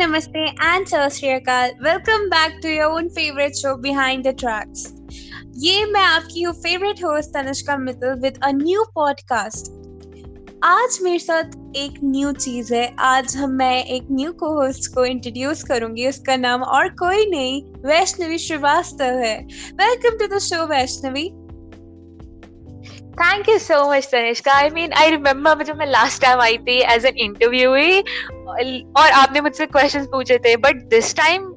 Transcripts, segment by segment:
Namaste, and Sasriyakal. Welcome back to your own favorite show, Behind the Tracks. ये मैं आपकी हूँ favourite host Tanishka Mittal with a new podcast आज मेरे साथ एक न्यू चीज़ है. आज हम मैं एक न्यू को होस्ट को इंट्रोड्यूस करूँगी. उसका नाम और कोई नहीं वैष्णवी श्रीवास्तव है. Welcome to the show Vaishnavi. Thank you so much Tanishka I mean I remember जब मैं लास्ट टाइम आई थी एज एन इंटरव्यू और आपने मुझसे क्वेश्चंस पूछे थे but this time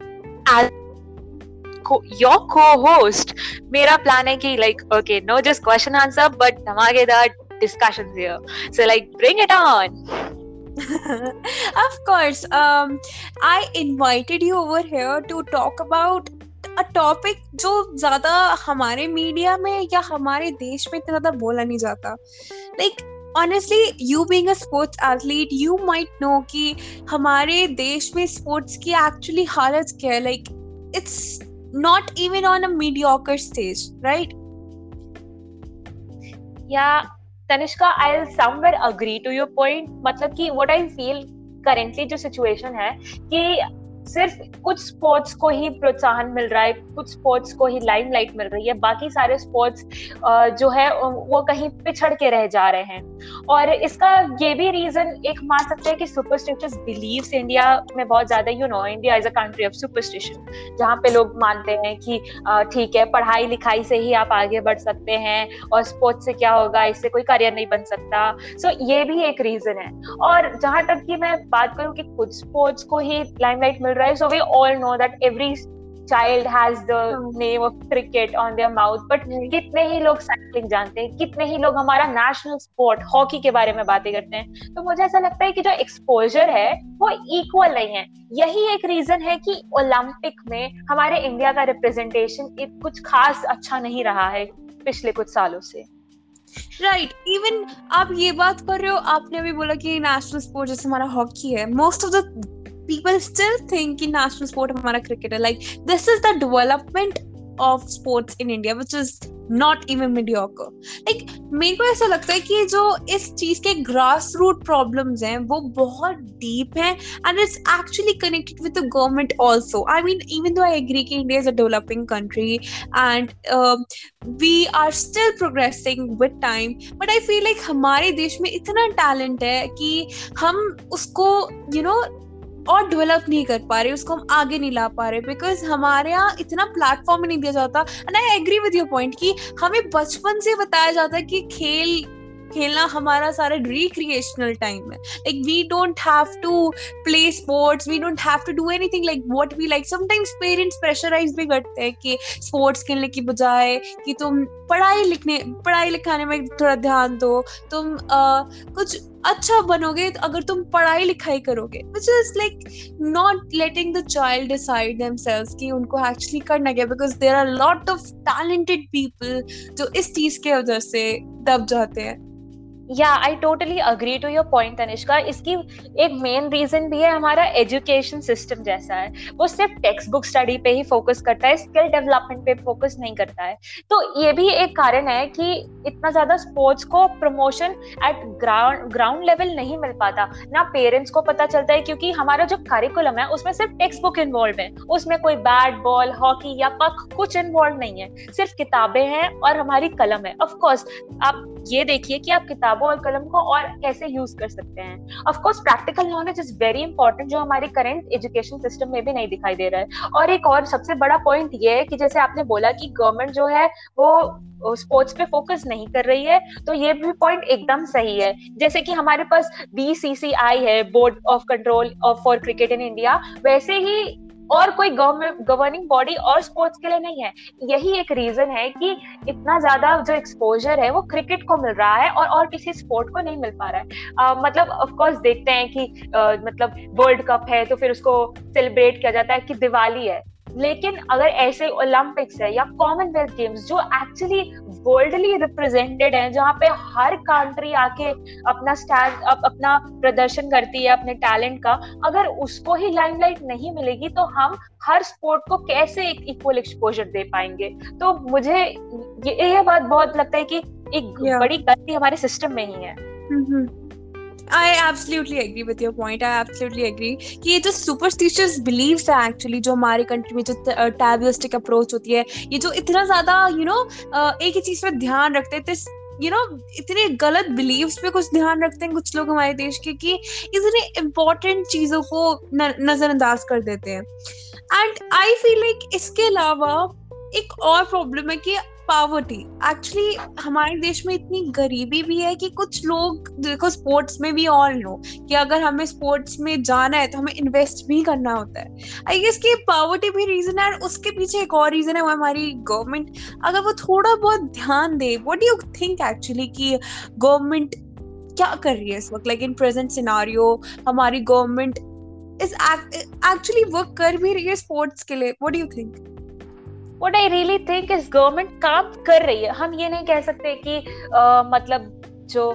your co host मेरा प्लान है कि like okay no just question answer but धमाकेदार discussions here. So, like, bring it on. of course. Um, I invited you over here to talk about a topic जो ज़्यादा हमारे media में या हमारे देश में इतना ज़्यादा बोला नहीं जाता। Like honestly you being a sports athlete you might know कि हमारे देश में स्पोर्ट्स की एक्चुअली हालत क्या है। Like it's not even on a mediocre stage right yeah Tanishka I somewhere agree to your point मतलब कि व्हाट आई फील करेंटली जो सिचुएशन है कि सिर्फ़ कुछ स्पोर्ट्स को ही प्रोत्साहन मिल रहा है, कुछ स्पोर्ट्स को ही लाइमलाइट मिल रही है, बाकी सारे स्पोर्ट्स जो है वो कहीं पिछड़ के रह जा रहे हैं। और इसका ये भी रीजन एक मान सकते हैं कि सुपरस्टिशियस बिलीव्स इंडिया में बहुत ज़्यादा you know India is a country of superstition जहाँ पे लोग मानते हैं कि ठीक है, पढ़ाई लिखाई से ही आप आगे बढ़ सकते हैं, और स्पोर्ट्स से क्या होगा, इससे कोई करियर नहीं बन सकता। सो ये भी एक रीजन है। और जहाँ तक कि मैं बात करूँ कि कुछ स्पोर्ट्स को ही लाइमलाइट मिल रहा है so we all know that every child has the name of cricket on their mouth but कितने ही लोग साइकिलिंग जानते हैं कितने ही लोग हमारा नेशनल स्पोर्ट हॉकी के बारे में बातें करते हैं तो मुझे ऐसा लगता है कि जो एक्सपोजर है वो इक्वल नहीं है। यही एक रीजन है कि ओलंपिक में हमारे इंडिया का रिप्रेजेंटेशन कुछ खास अच्छा नहीं रहा है पिछले कुछ सालों से। Right right. इवन आप ये बात कर रहे हो आपने अभी बोला कि नेशनल स्पोर्ट जैसे हमारा हॉकी है most of the people still think in national sport हमारा cricket है. Like this is the development of sports in India which is not even mediocre. Like मेरे को ऐसा लगता है कि जो इस चीज़ के ग्रास रूट प्रॉब्लम्स हैं वो बहुत डीप हैं and it's actually connected with the government also I mean even though I agree कि India is a developing country and we are still progressing with time but I feel like हमारे देश में इतना talent है कि हम उसको you you know know, और डेवलप नहीं कर पा रहे उसको हम आगे नहीं ला पा रहे बिकॉज़ हमारे यहाँ इतना प्लेटफॉर्म नहीं दिया जाता। And I agree with your point कि हमें बचपन से बताया जाता है कि खेल खेलना हमारा सारा रिक्रिएशनल टाइम है। Like we don't have to play sports we don't have to do anything like what we like sometimes parents pressurise भी करते हैं कि स्पोर्ट्स खेलने की बजाय कि तुम पढ़ाई लिखने पढ़ाई लिखाने में थोड़ा ध्यान दो। तुम uh, कुछ अच्छा बनोगे तो अगर तुम पढ़ाई लिखाई करोगे which is like not letting the child decide themselves कि उनको एक्चुअली करना क्या because there are lot of talented people जो इस चीज़ के वजह से दब जाते हैं। Yeah I totally agree to your point Tanishka इसकी एक मेन रीजन भी है हमारा एजुकेशन सिस्टम जैसा है। वो सिर्फ़ टेक्स्ट बुक स्टडी पे ही फोकस करता है स्किल डेवलपमेंट पे फोकस नहीं करता है। तो ये भी एक कारण है कि इतना ज़्यादा स्पोर्ट्स को promotion at ground ground level नहीं मिल पाता। ना पेरेंट्स को पता चलता है क्योंकि हमारा जो करिकुलम है, उसमें सिर्फ़ टेक्स्ट बुक इन्वॉल्व है। उसमें कोई बैट बॉल हॉकी या पक कुछ इन्वॉल्व नहीं है। सिर्फ़ किताबें हैं और हमारी कलम है। ऑफकोर्स आप ये देखिए कि आप किताबों और कलम को और कैसे यूज़ कर सकते हैं। Of course practical knowledge is very important जो हमारे करेंट एजुकेशन सिस्टम में भी नहीं दिखाई दे रहा है। और एक और सबसे बड़ा पॉइंट ये है कि जैसे आपने बोला कि गवर्नमेंट जो है, वो स्पोर्ट्स पे फोकस नहीं कर रही है तो ये भी पॉइंट एकदम सही है। जैसे कि हमारे पास बीसीसीआई है board of control of for cricket in India वैसे ही और कोई गवर्निंग बॉडी और स्पोर्ट्स के लिए नहीं है। यही एक रीजन है कि इतना ज़्यादा जो एक्सपोजर है वो क्रिकेट को मिल रहा है और और किसी स्पोर्ट को नहीं मिल पा रहा है। uh, मतलब ऑफ़ कोर्स देखते हैं कि uh, मतलब वर्ल्ड कप है तो फिर उसको सेलिब्रेट किया जाता है कि दिवाली है। लेकिन अगर ऐसे ओलंपिक्स है या कॉमनवेल्थ गेम्स जो एक्चुअली वर्ल्डली रिप्रेजेंटेड है जहाँ पे हर कंट्री आके अपना स्टैंड अप, अपना प्रदर्शन करती है अपने टैलेंट का अगर उसको ही लाइमलाइट नहीं मिलेगी तो हम हर स्पोर्ट को कैसे एक इक्वल एक्सपोजर दे पाएँगे तो मुझे ये, ये बात बहुत लगता है कि एक yeah. बड़ी गलती हमारे सिस्टम में ही है mm-hmm. I absolutely agree with your point. I absolutely agree कि ये जो superstitious beliefs है actually, जो हमारे country में जो tabooistic approach होती है, ये जो इतना ज़्यादा, you know एक ही चीज़ पे ध्यान रखते हैं यू नो इतने गलत बिलीव्स पे कुछ ध्यान रखते हैं कुछ लोग हमारे देश के कि इतने इम्पोर्टेंट चीज़ों को नजरअंदाज कर देते हैं एंड आई फील लाइक इसके अलावा एक और प्रॉब्लम है कि पावर्टी एक्चुअली हमारे देश में इतनी गरीबी भी है कि कुछ लोग, देखो स्पोर्ट्स में भी ऑल नो कि अगर हमें स्पोर्ट्स में जाना है तो हमें इन्वेस्ट भी करना होता है। आई गेस कि पावर्टी भी रीजन है और उसके पीछे एक और रीजन है वो हमारी गवर्नमेंट अगर वो थोड़ा बहुत ध्यान दे व्हाट यू थिंक एक्चुअली कि गवर्नमेंट क्या कर रही है इस वक्त? लाइक इन प्रेजेंट सिनारियो हमारी गवर्नमेंट इज़ एक्चुअली वर्क कर भी रही है स्पोर्ट्स के लिए। What do you think what I really think इस गवर्नमेंट काम कर रही है। हम ये नहीं कह सकते कि uh, मतलब जो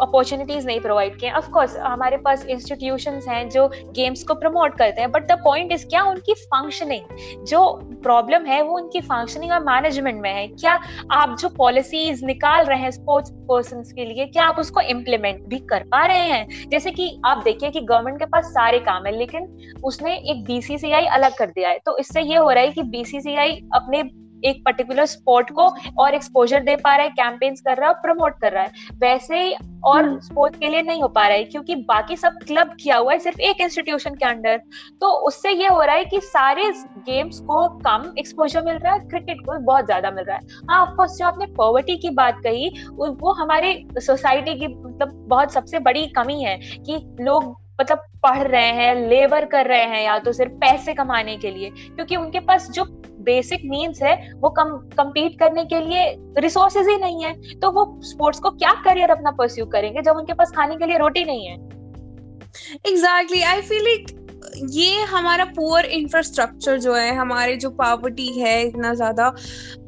अपॉर्चुनिटीज़ नहीं प्रोवाइड किए। ऑफ़ कोर्स हमारे पास इंस्टीट्यूशंस हैं जो गेम्स को प्रमोट करते हैं बट द पॉइंट इज़ क्या उनकी फंक्शनिंग जो प्रॉब्लम है वो उनकी फंक्शनिंग और मैनेजमेंट में है। क्या आप जो पॉलिसीज़ निकाल रहे हैं स्पोर्ट्स पर्सन के लिए, क्या आप उसको इम्प्लीमेंट भी कर पा रहे हैं? जैसे कि आप देखिए कि गवर्नमेंट के पास सारे काम है, लेकिन उसने एक बीसीसीआई अलग कर दिया है। तो इससे ये हो रहा है कि बीसीसीआई अपने एक पर्टिकुलर स्पोर्ट को और एक्सपोजर दे पा रहा है कैंपेन्स कर रहा है प्रमोट कर रहा है। वैसे ही और स्पोर्ट हम्म। के लिए नहीं हो पा रहा है क्योंकि बाकी सब क्लब किया हुआ है सिर्फ़ एक इंस्टीट्यूशन के अंडर तो उससे ये हो रहा है कि सारे गेम्स को कम एक्सपोजर मिल रहा है क्रिकेट को बहुत ज़्यादा मिल रहा है। हाँ ऑफकोर्स जो आपने पॉवर्टी की बात कही वो हमारे सोसाइटी की मतलब बहुत सबसे बड़ी कमी है कि लोग मतलब पढ़ रहे हैं लेबर कर रहे हैं या तो सिर्फ़ पैसे कमाने के लिए क्योंकि उनके पास जो बेसिक मीन्स है, वो कम कम्पीट करने के लिए रिसोर्सेज ही नहीं है। तो वो स्पोर्ट्स को क्या करियर अपना परस्यू करेंगे जब उनके पास खाने के लिए रोटी नहीं है? एग्जैक्टली आई फील लाइक ये हमारा पुअर इंफ्रास्ट्रक्चर जो है, हमारे जो पॉवर्टी है इतना ज़्यादा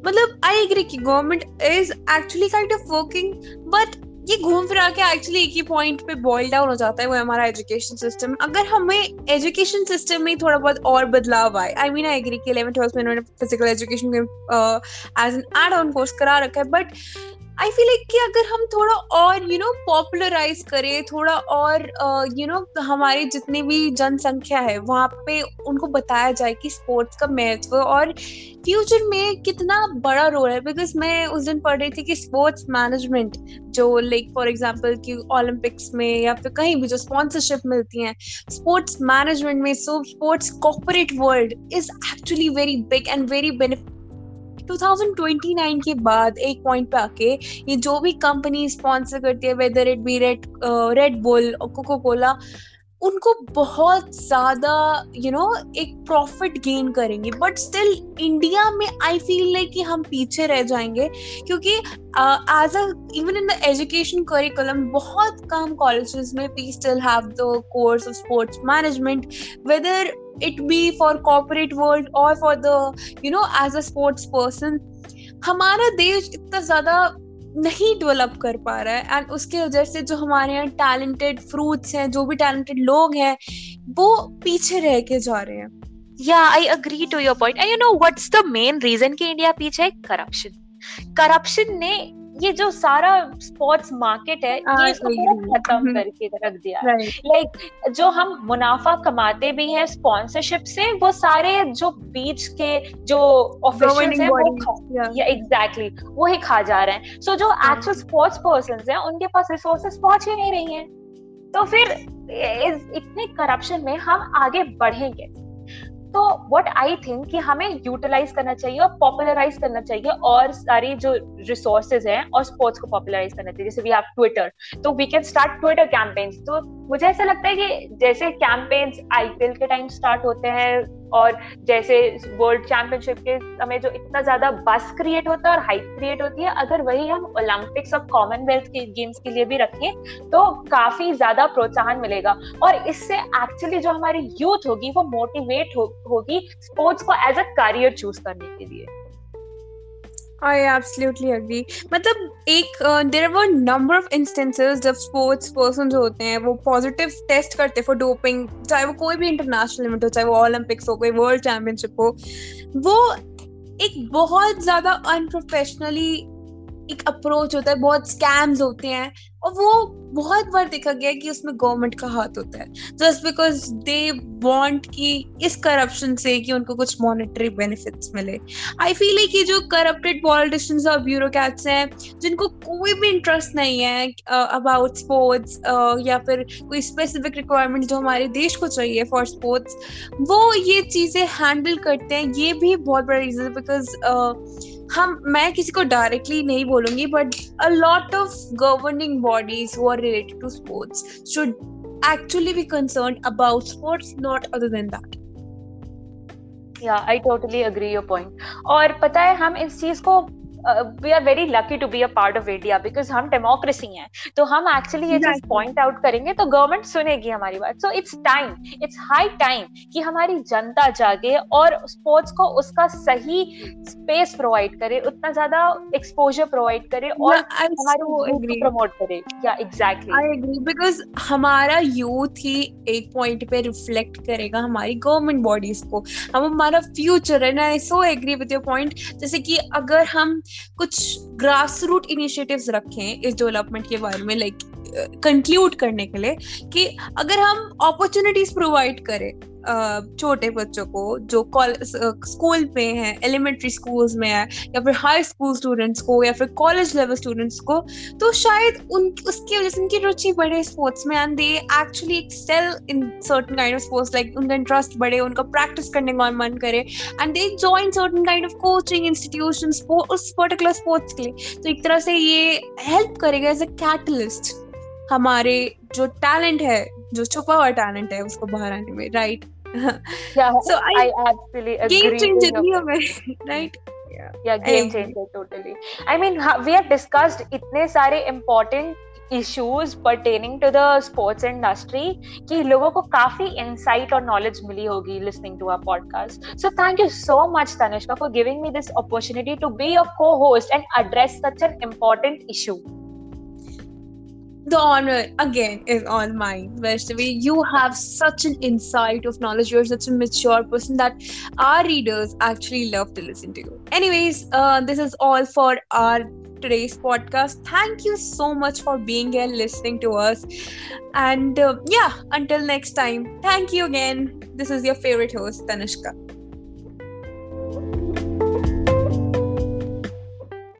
मतलब आई एग्री की government is actually kind of working but ये घूम फिरा के एक्चुअली एक ही पॉइंट पे बॉइल डाउन हो जाता है, वो हमारा एजुकेशन सिस्टम अगर हमें एजुकेशन सिस्टम में थोड़ा बहुत और बदलाव आए आई मीन आई एग्री कि इलेवन ट्वेल्थ में physical education as an add on course करा रखा है बट आई फील लाइक कि अगर हम थोड़ा और यू नो पॉपुलराइज करें, थोड़ा और यू नो हमारी जितनी भी जनसंख्या है, वहाँ पे उनको बताया जाए कि स्पोर्ट्स का महत्व और फ्यूचर में कितना बड़ा रोल है। बिकॉज़ मैं उस दिन पढ़ रही थी कि स्पोर्ट्स मैनेजमेंट जो लाइक फॉर एग्ज़ाम्पल कि ओलंपिक्स में या फिर कहीं भी जो स्पॉन्सरशिप मिलती है स्पोर्ट्स मैनेजमेंट में so sports corporate world is actually very big and very benefit 2029 के बाद एक पॉइंट पे आके ये जो भी कंपनी स्पॉन्सर करती है whether it be red Red Bull Coca Cola उनको बहुत ज़्यादा यू नो एक प्रॉफिट गेन करेंगे. बट स्टिल इंडिया में आई फील लाइक कि हम पीछे रह जाएँगे. क्योंकि as a even in the education curriculum बहुत कम कॉलेजेस में we still have the course of sports management whether it be for corporate world और for the you know as a sports person हमारा देश इतना ज़्यादा नहीं डेवलप कर पा रहा है। एंड उसके वजह से जो हमारे यहाँ टैलेंटेड फ्रूट्स हैं, जो भी टैलेंटेड लोग हैं, वो पीछे रह के जा रहे हैं। Yeah I agree to your point and you know what's the main reason कि इंडिया पीछे है? करप्शन करप्शन ने ये जो सारा स्पोर्ट्स मार्केट है आ, ये हाँ, खत्म हम्म। करके रख दिया। लाइक like, जो हम मुनाफा कमाते भी हैं स्पॉन्सरशिप से वो सारे जो बीच के जो ऑफिशियल्स हैं वो या एग्जैक्टली वो ही खा जा रहे हैं। सो so, जो एक्चुअल स्पोर्ट्स पर्सन हैं उनके पास रिसोर्सेज पहुँच ही नहीं रही हैं। तो फिर इतने करप्शन में हम आगे बढ़ेंगे। तो वट आई थिंक कि हमें यूटिलाइज करना चाहिए और पॉपुलराइज करना चाहिए और सारी जो रिसोर्सेज हैं और स्पोर्ट्स को पॉपुलराइज करना चाहिए। जैसे वी हैव ट्विटर तो we can start Twitter campaigns तो मुझे ऐसा लगता है कि जैसे कैंपेन्स आईपीएल के टाइम स्टार्ट होते हैं और जैसे वर्ल्ड चैंपियनशिप के समय जो इतना ज़्यादा बस क्रिएट होता है और हाइप क्रिएट होती है, अगर वही हम ओलंपिक्स और कॉमनवेल्थ के गेम्स के लिए भी रखें तो काफ़ी ज़्यादा प्रोत्साहन मिलेगा। और इससे एक्चुअली जो हमारी यूथ होगी, वो मोटिवेट होगी स्पोर्ट्स को एज अ करियर चूज़ करने के लिए। I absolutely agree. मतलब एक there were number of instances जब स्पोर्ट्स पर्सन होते हैं, वो पॉजिटिव टेस्ट करते हैं फॉर डोपिंग चाहे वो कोई भी इंटरनेशनल इवेंट हो, चाहे वो ओलंपिक्स हो, कोई वर्ल्ड चैंपियनशिप हो, वो एक बहुत ज़्यादा अनप्रोफेशनली एक अप्रोच होता है बहुत स्कैम्स होते हैं और वो बहुत बार देखा गया कि उसमें गवर्नमेंट का हाथ होता है। जस्ट बिकॉज़ दे वांट कि इस करप्शन से कि उनको कुछ मॉनेटरी बेनिफिट्स मिले। आई फील लाइक कि जो करप्टेड पॉलिटिशियंस और ब्यूरोक्रेट्स हैं जिनको कोई भी इंटरेस्ट नहीं है अबाउट uh, स्पोर्ट्स uh, या फिर कोई स्पेसिफिक रिक्वायरमेंट जो हमारे देश को चाहिए फॉर स्पोर्ट्स वो ये चीज़ें हैंडल करते हैं। ये भी बहुत बड़ा रीजन है बिकॉज़ हम, मैं किसी को डायरेक्टली नहीं बोलूँगी but a lot of governing bodies who are related to sports should actually be concern about sports not other than that yeah I totally agree your point और पता है, हम इस चीज़ को we are very lucky to be a part of India because हम democracy हैं तो हम एक्चुअली ये चीज़ पॉइंट आउट करेंगे तो गवर्नमेंट सुनेगी हमारी बात. So it's time it's high time कि हमारी जनता जागे और स्पोर्ट्स को उसका सही स्पेस प्रोवाइड करे उतना ज़्यादा एक्सपोजर प्रोवाइड करे और हमारे प्रमोट करे. Yeah exactly I agree because हमारा यूथ ही एक पॉइंट पे रिफ्लेक्ट करेगा हमारी गवर्नमेंट बॉडीज को. हम हमारा फ्यूचर है ना I so agree with your point जैसे कि अगर हम कुछ ग्रास रूट इनिशिएटिव्स रखें इस डेवलपमेंट के बारे में लाइक कंक्लूड करने के लिए कि अगर हम अपॉर्चुनिटीज़ प्रोवाइड करें छोटे बच्चों को जो स्कूल में है एलिमेंट्री स्कूल्स में है, या फिर हाई स्कूल स्टूडेंट्स को, या फिर कॉलेज लेवल स्टूडेंट्स को तो शायद उन, उसकी वजह से उनकी रुचि बढ़े स्पोर्ट्स में and they actually excel in certain kind of sports like उनका इंटरेस्ट बढ़े, उनका प्रैक्टिस करने का मन करे and they join certain kind of coaching institution उस पर्टिकुलर स्पोर्ट्स के लिए। तो एक तरह से ये हेल्प करेगा एज अ कैटलिस्ट हमारे जो टैलेंट है जो छुपा हुआ टैलेंट है उसको बाहर आने में right right yeah game changer totally I mean we have discussed इतने सारे important issues pertaining to the sports industry कि लोगों को काफ़ी इनसाइट और नॉलेज मिली होगी listening to our podcast so thank you so much Tanishka for giving me this opportunity to be a co host and address such an important issue the honor again is all mine. Vaishnavi. you have such an insight of knowledge. You're such a mature person that our readers actually love to listen to you. Anyways uh, this is all for our today's podcast. Thank you so much for being here listening to us. And uh, yeah until next time. Thank you again. This is your favorite host tanishka